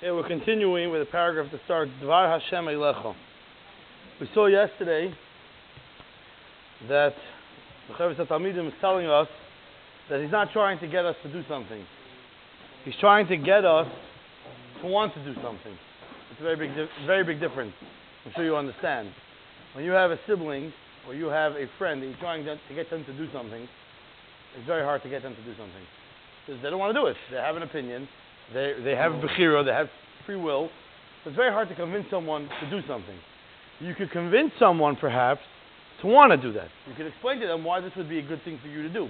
Yeah, we're continuing with a paragraph that starts Dvar Hashem Eilecha. We saw yesterday that the Chavis Talmidim is telling us that he's not trying to get us to do something. He's trying to get us to want to do something. It's a very big, very big difference. I'm sure you understand. When you have a sibling or you have a friend and you're trying to get them to do something, it's very hard to get them to do something because they don't want to do it. They have an opinion. They, they have bechira, they have free will. It's very hard to convince someone to do something. You could convince someone, perhaps, to want to do that. You could explain to them why this would be a good thing for you to do.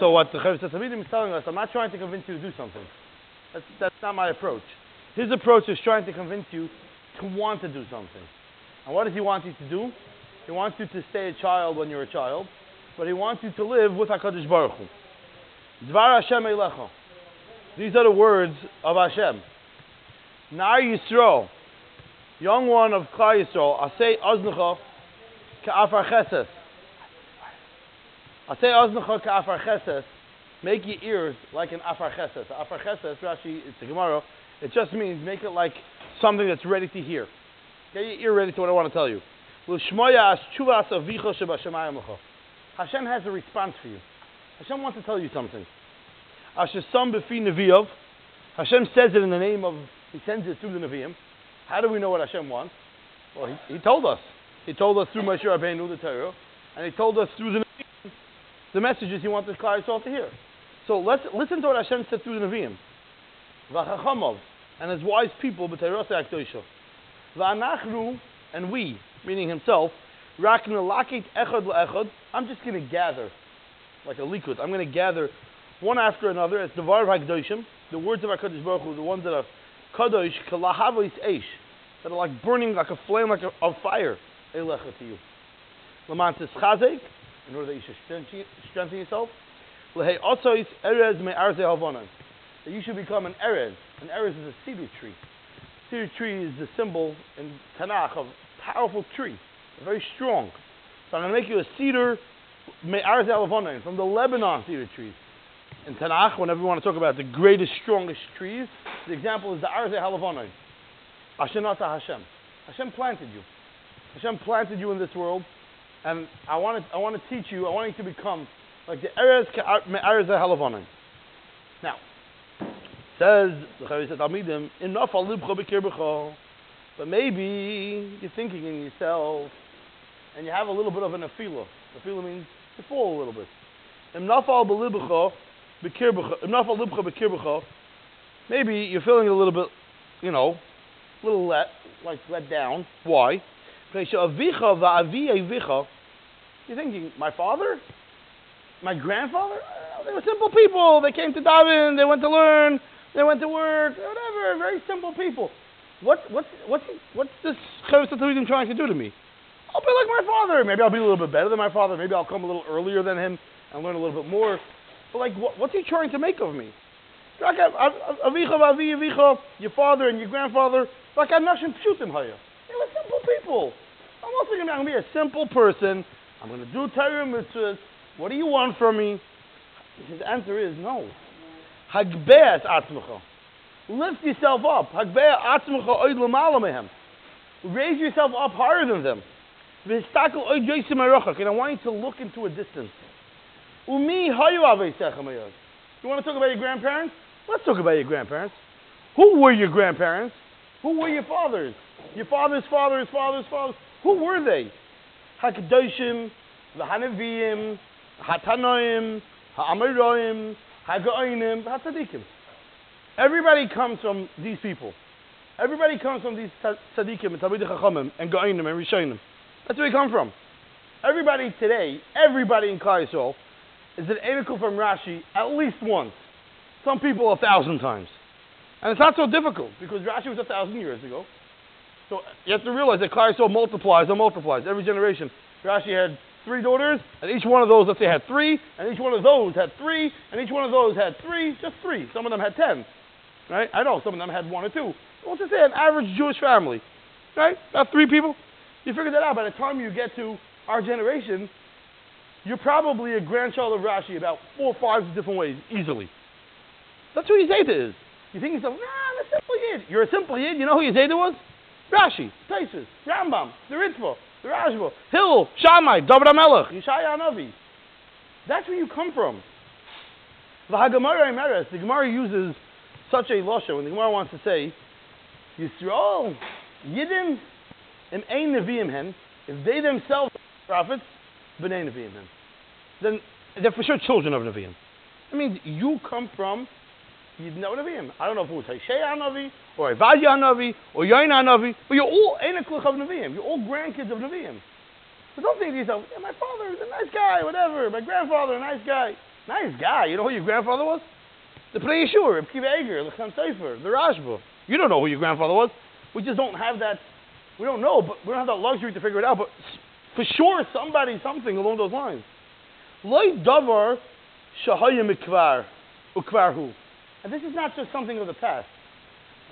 So what the Chavis is telling us, I'm not trying to convince you to do something. That's, that's not my approach. His approach is trying to convince you to want to do something. And what does he want you to do? He wants you to stay a child when you're a child, but he wants you to live with HaKadosh Baruch Hu. Dvar Hashem Eilecha. These are the words of Hashem. Nar Yisrael, young one of Klal Yisrael, Asay Oznecha Ka'afar Cheses. Asay Oznecha Ka'afar Cheses. Make your ears like an Afar Cheses. Afar Cheses, Rashi, it's a Gemara, it just means make it like something that's ready to hear. Get your ear ready to what I want to tell you. Hashem has a response for you. Hashem wants to tell you something. Asher befi. Hashem says it in the name of, He sends it through the Nevi'im. How do we know what Hashem wants? Well, He, he told us. He told us through Moshe Rabbeinu, the Torah, and He told us through the Nevi'im, the messages He wanted Klal Yisrael to hear. So let's listen to what Hashem said through the Nevi'im. V'chachamov, and as wise people, b'teirosei akdoisha. V'anachnu, and we, meaning Himself, rak nelakit echad. I'm just going to gather, like a likud. I'm going to gather one after another It's as Devar HaKadoshim, the words of HaKadosh Baruch Hu, the ones that are Kadosh, Kalahavois Eish, that are like burning like a flame like a, of fire, Eilecha to you. Laman Chazek, in order that you should strengthen, yourself. Lehei Otzois Erez Me Arze Havonan, that you should become an Erez. An Erez is a cedar tree. Cedar tree is the symbol in Tanakh of powerful tree, very strong. So I'm going to make you a cedar Me Arze Havonan, from the Lebanon cedar trees in Tanakh, whenever we want to talk about the greatest, strongest trees, the example is the Arze Halavonai. Ashenata Hashem. Hashem planted you. Hashem planted you in this world, and I want to, I want to teach you, I want you to become like the Arze Halavonai. Now, says the Chavis Talmidim, enough alibcha bekirbecha. But maybe you're thinking in yourself, and you have a little bit of an afila. Afila means to fall a little bit. Enough al belibcha maybe you're feeling a little bit, you know, a little let, like let down. Why? You're thinking, my father? My grandfather? Uh, they were simple people. They came to Davin, they went to learn, they went to work, whatever. Very simple people. What, what's, what's, what's this Chavis trying to do to me? I'll be like my father. Maybe I'll be a little bit better than my father. Maybe I'll come a little earlier than him and learn a little bit more. Like, what, what's he trying to make of me? Your father and your grandfather, like I'm not pshutim haya. They were simple people. I'm also going to be a simple person. I'm going to do Torah mitzvahs. What do you want from me? His answer is no. Hagbeat atzmecha. Lift yourself up. Hagbeat atzmecha oid l'mala Raise yourself up higher than them. And I want you to look into a distance. Umi hayu You want to talk about your grandparents? Let's talk about your grandparents. Who were your grandparents? Who were your fathers? Your father's fathers, fathers, fathers. Who were they? Hakadoshim, the Hanavim, Hatanoim, Ha'amiroim, Hagainim, Hatzadikim. Everybody comes from these people. Everybody comes from these tzaddikim and talmidei chachamim and gainim and rishonim. That's where we come from. Everybody today, everybody in Klal is an article from Rashi at least once. Some people a thousand times. And it's not so difficult because Rashi was a thousand years ago. So you have to realize that Yisrael multiplies and multiplies every generation. Rashi had three daughters, and each one of those, let's say, had three, and each one of those had three, and each one of those had three, just three. Some of them had ten. Right? I know some of them had one or two. Let's just say an average Jewish family. Right? About three people. You figure that out. By the time you get to our generation, you're probably a grandchild of Rashi about four or five different ways, easily. That's who Zayda is. You think yourself, nah, I'm a simple Yid. You're a simple Yid. You know who Zayda was? Rashi, Taisus, Rambam, the Ritva, the Rashba, Hillel, Shammai, David HaMelech, Yeshaya Hanavi. That's where you come from. The Hagamara Emeres, the Gemara uses such a losha when the Gemara wants to say, Yisrael, Yidden, im ein Nevi'im hen, if they themselves are prophets, b'nei Nevi'im hen. Then they're for sure children of Nevi'im. That means you come from Yidden of Nevi'im. I don't know if it was Hoshea Hanavi, or Ovadia Hanavi, or Yain Hanavi, but you're all Einakluch of Nevi'im. You're all grandkids of Nevi'im. So don't think to yourself, yeah, my father is a nice guy, whatever. My grandfather, a nice guy. Nice guy. You know who your grandfather was? The Pnei Yeshua, Reb Kiva Eger, the Chassam Sefer, the Rashba. You don't know who your grandfather was. We just don't have that. We don't know, but we don't have that luxury to figure it out. But for sure, somebody, something along those lines. Loi davar shahaya mikvar ukvarhu. And this is not just something of the past.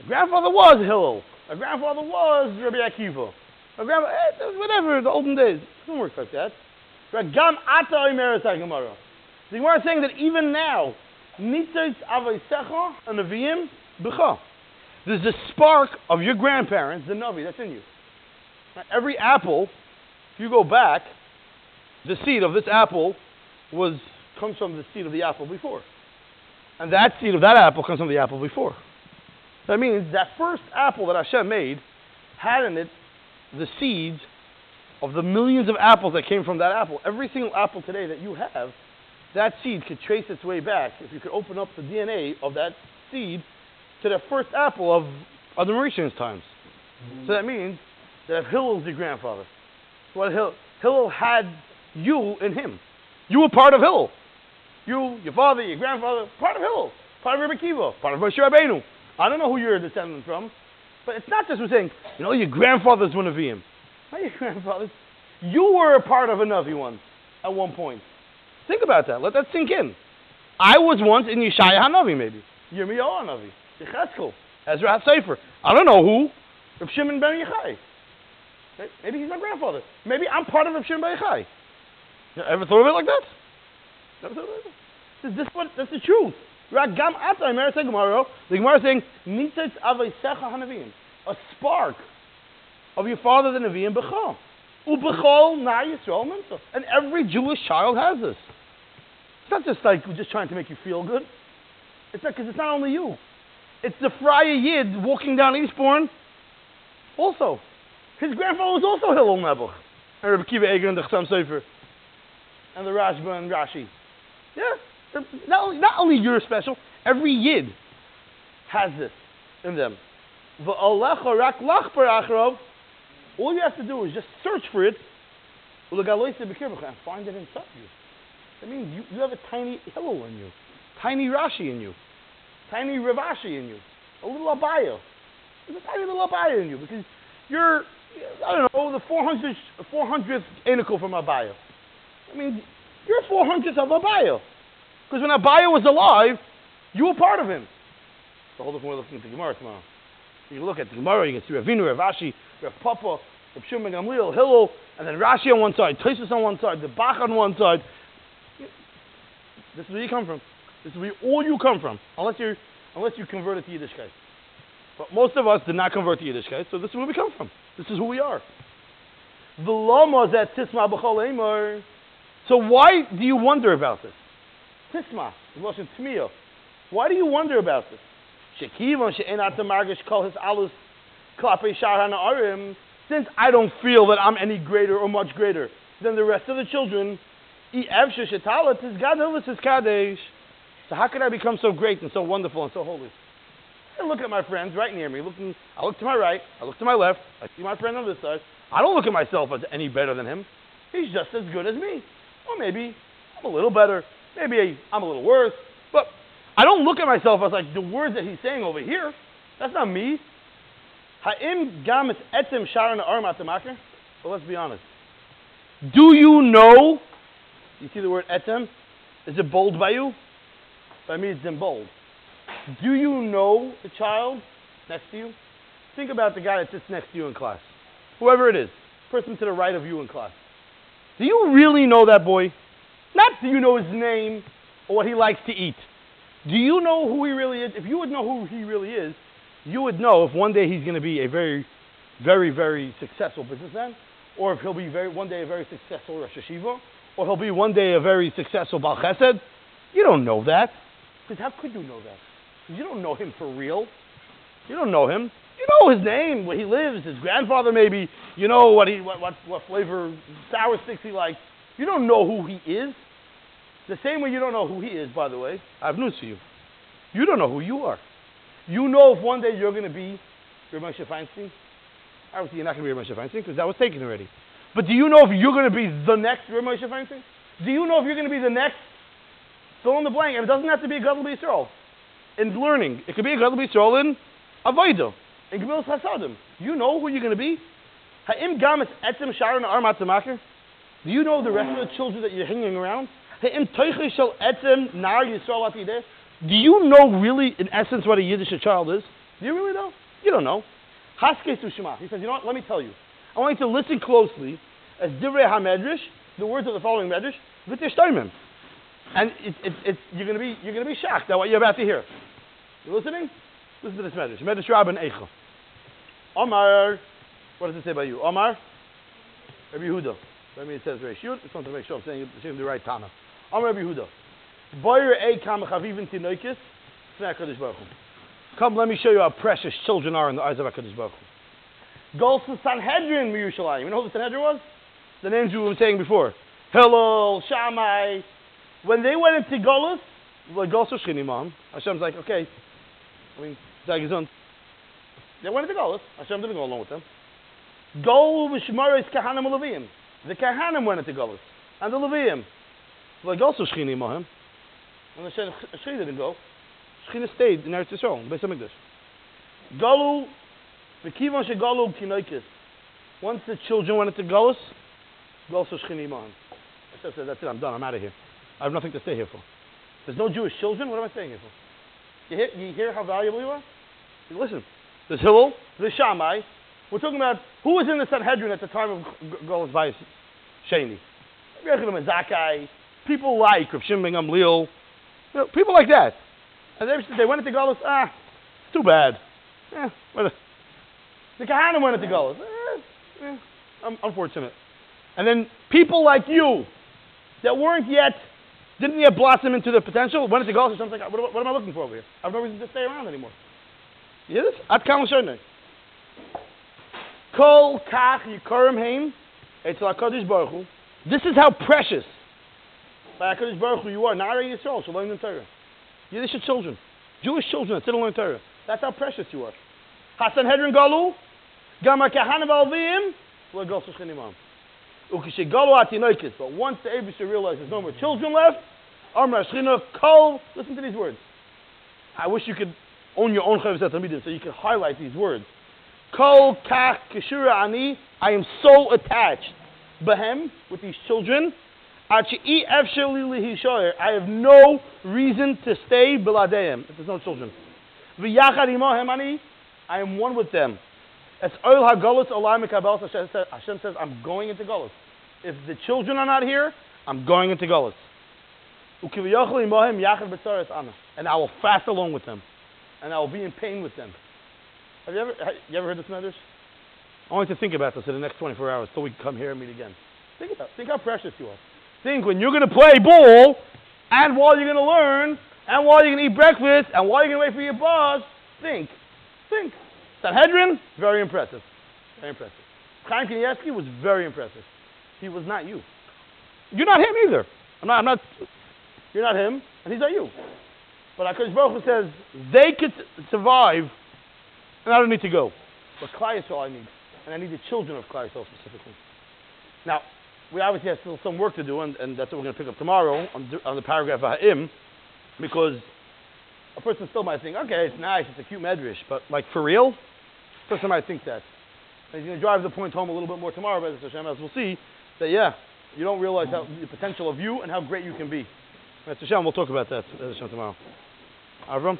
My grandfather was Hillel. My grandfather was Rabbi Akiva. My grandfather, eh, whatever, the olden days. It doesn't work like that. Gam ata oimeres Gemara. The Gemara is saying that even now, nitzitz avaisecha anavim b'cha. There's a spark of your grandparents, the Navi, that's in you. Every apple, if you go back, the seed of this apple was comes from the seed of the apple before. And that seed of that apple comes from the apple before. That means that first apple that Hashem made had in it the seeds of the millions of apples that came from that apple. Every single apple today that you have, that seed could trace its way back if you could open up the DNA of that seed to the first apple of, the Mauritians times. So that means that if Hillel's your grandfather, well, Hillel, Hillel had you in him. You were part of Hillel. You, your father, your grandfather, part of Hillel, part of Rebbe Kiva, part of Moshe Rabbeinu. I don't know who you're a descendant from, but it's not just we're saying, you know, your grandfather's one of him. Not your grandfather's. You were a part of a Navi once, at one point. Think about that. Let that sink in. I was once in Yeshaya Hanavi, maybe. Yirmiyahu Hanavi. Yecheskel. Ezra HaSefer. I don't know who. Reb Shimon Ben Yochai. Maybe he's my grandfather. Maybe I'm part of Reb Shimon Yochai. Ever thought of it like that? Never thought of it like that? Is this what, that's the truth. Gam Ata, the Gemara, the Gemara is saying, Nitzitz Avaisecha Hanavim. A spark of your father the Nevi'im Bechol. Ubechol Na Yisrael Minsa. And every Jewish child has this. It's not just like just trying to make you feel good. It's not because it's not only you. It's the Friar Yid walking down Eastbourne. Also, his grandfather was also Hillel Nebuch. And Rabbi Kiva Eger and the Chassam Sefer. And the Rashba and Rashi. Yeah. Not only, not only you're special, every Yid has this in them. All you have to do is just search for it and find it inside you. That means you, you have a tiny Hillel in you, tiny Rashi in you, tiny Rav Ashi in you, a little Abaya. There's a tiny little Abaya in you because you're, I don't know, the 400th, 400th anicle from Abaya. I mean, you're 400th of Abaya. Because when Abaya was alive, you were part of him. The whole different way looking at the Gemara tomorrow. You look at the Gemara, you can see Ravina, Ravashi, Rav Papa, Rav Shimon Gamliel, Hillel, and then Rashi on one side, Tosus on one side, the Bach on one side. This is where you come from. This is where all you come from, unless you unless you converted to Yiddishkeit. But most of us did not convert to Yiddishkeit, so this is where we come from. This is who we are. So why do you wonder about this? Tisma, Lashon. Why do you wonder about this? Since I don't feel that I'm any greater or much greater than the rest of the children, so how could I become so great and so wonderful and so holy? I look at my friends right near me. Looking, I look to my right. I look to my left. I see my friend on this side. I don't look at myself as any better than him. He's just as good as me. Or maybe I'm a little better. Maybe I'm a little worse. But I don't look at myself as like the words that he's saying over here. That's not me. Well, let's be honest. Do you know? You see the word etzem? Is it bold by you? By me, it's in bold. Do you know the child next to you? Think about the guy that sits next to you in class. Whoever it is, person to the right of you in class. Do you really know that boy? Not do you know his name or what he likes to eat. Do you know who he really is? If you would know who he really is, you would know if one day he's going to be a very, very, very successful businessman, or if he'll be very one day a very successful Rosh Yeshiva, or he'll be one day a very successful Baal Chesed. You don't know that. Because how could you know that? You don't know him for real. You don't know him. You know his name, where he lives, his grandfather maybe. You know what he what what, what flavor sour sticks he likes. You don't know who he is. The same way you don't know who he is, by the way. I have news for you. You don't know who you are. You know if one day you're going to be Moshe Feinstein. Obviously, you're not going to be Moshe Feinstein because that was taken already. But do you know if you're going to be the next Moshe Feinstein? Do you know if you're going to be the next fill in the blank? And it doesn't have to be a Gadol. In learning, it could be a Gadol B'Yisrael in Avodah, in Gemilas Hasadim. You know who you're going to be. Ha'im gamis etzem sharon Do you know the rest of the children that you're hanging around? Ha'im etzem nar Yisrael atideh. Do you know really, in essence, what a Yiddish child is? Do you really know? You don't know. Haske Sushma. He says, you know what? Let me tell you. I want you to listen closely as Divrei HaMedrash, the words of the following Medrash, V'tishtoimim. And it, it, it, you're going to be you're going to be shocked at what you're about to hear. You listening? Listen to this Medrash. Medrash Rabban Eicha. Omar. What does it say about you? Omar. Rabbi Yehuda. I mean, it says very short. Just want to make sure I'm saying, saying the right Tana. Omar Rabbi Yehuda. Come, let me show you how precious children are in the eyes of HaKadosh Baruch Hu. Goes Sanhedrin, Yerushalayim. You know who the Sanhedrin was? The names we were saying before. Hillel, Shammai. When they went into Golus, like Golus Shchinimam, Hashem's like, okay, I mean, Zagizun. They went into Golus. Hashem didn't go along with them. Go V'shmaris Kahanim Levim. The Kahanim went into Golus. And the Levim. Like also Shchinimam. And the Shechina didn't go. Shechina stayed in Eretz Yisrael, Beis Hamikdash. Galu, v'kivon shegalu kinoikis. Once the children went into Galus, Galus Shechina Iman. I said, that's it, I'm done, I'm out of here. I have nothing to stay here for. There's no Jewish children, what am I staying here for? You hear, you hear how valuable you are? Listen, there's Hillel, there's Shammai. We're talking about who was in the Sanhedrin at the time of Galus Bayis Sheni. Zakai, people like Rav Shimon Gamliel, you know, people like that. And they, they went into Golos, ah, it's too bad. Eh, well, the Kahana went into Golos. Eh, eh, unfortunate. And then people like you that weren't yet, didn't yet blossom into the potential, went into Golos and something like, what, what, am I looking for over here? I have no reason to stay around anymore. You hear this? At Kamal Kol kach yikarim heim, it's HaKadosh Baruch Hu. This is how precious by HaKadosh Baruch Hu you are. Nara Yisrael, so learn the Torah. Yiddish children. Jewish children that still learn Torah. That's how precious you are. Hasanhedrin Galu, Gama Kahanav Alvim, Lagos Shchinimam. But once the Abishah realizes there's no more children left, listen to these words. I wish you could own your own Chavis Talmidim so you could highlight these words. Kol Kach Kishura Ani, I am so attached. Behem, with these children, I have no reason to stay if there's no children. I am one with them. As oil hagolus Hashem says, I'm going into Golos. If the children are not here, I'm going into Golos. And I will fast along with them. And I will be in pain with them. Have you ever, have you ever heard this message? I want you to think about this in the next 24 hours till we come here and meet again. Think about Think how precious you are. Think when you're going to play ball, and while you're going to learn, and while you're going to eat breakfast, and while you're going to wait for your boss, think. Think. Sanhedrin, very impressive. Very impressive. Chaim Kanievsky was very impressive. He was not you. You're not him either. I'm not, I'm not, you're not him, and he's not you. But HaKadosh Baruch Hu says, they could survive, and I don't need to go. But Klai I need. And I need the children of Klai specifically. Now, we obviously have still some work to do, and, and that's what we're going to pick up tomorrow on, on the paragraph of Ha'im, because a person still might think, okay, it's nice, it's a cute medrash, but like for real, a person might think that. And he's going to drive the point home a little bit more tomorrow, but as we'll see, that yeah, you don't realize how, the potential of you and how great you can be. That's Hashem, we'll talk about that Hashem tomorrow. Avram?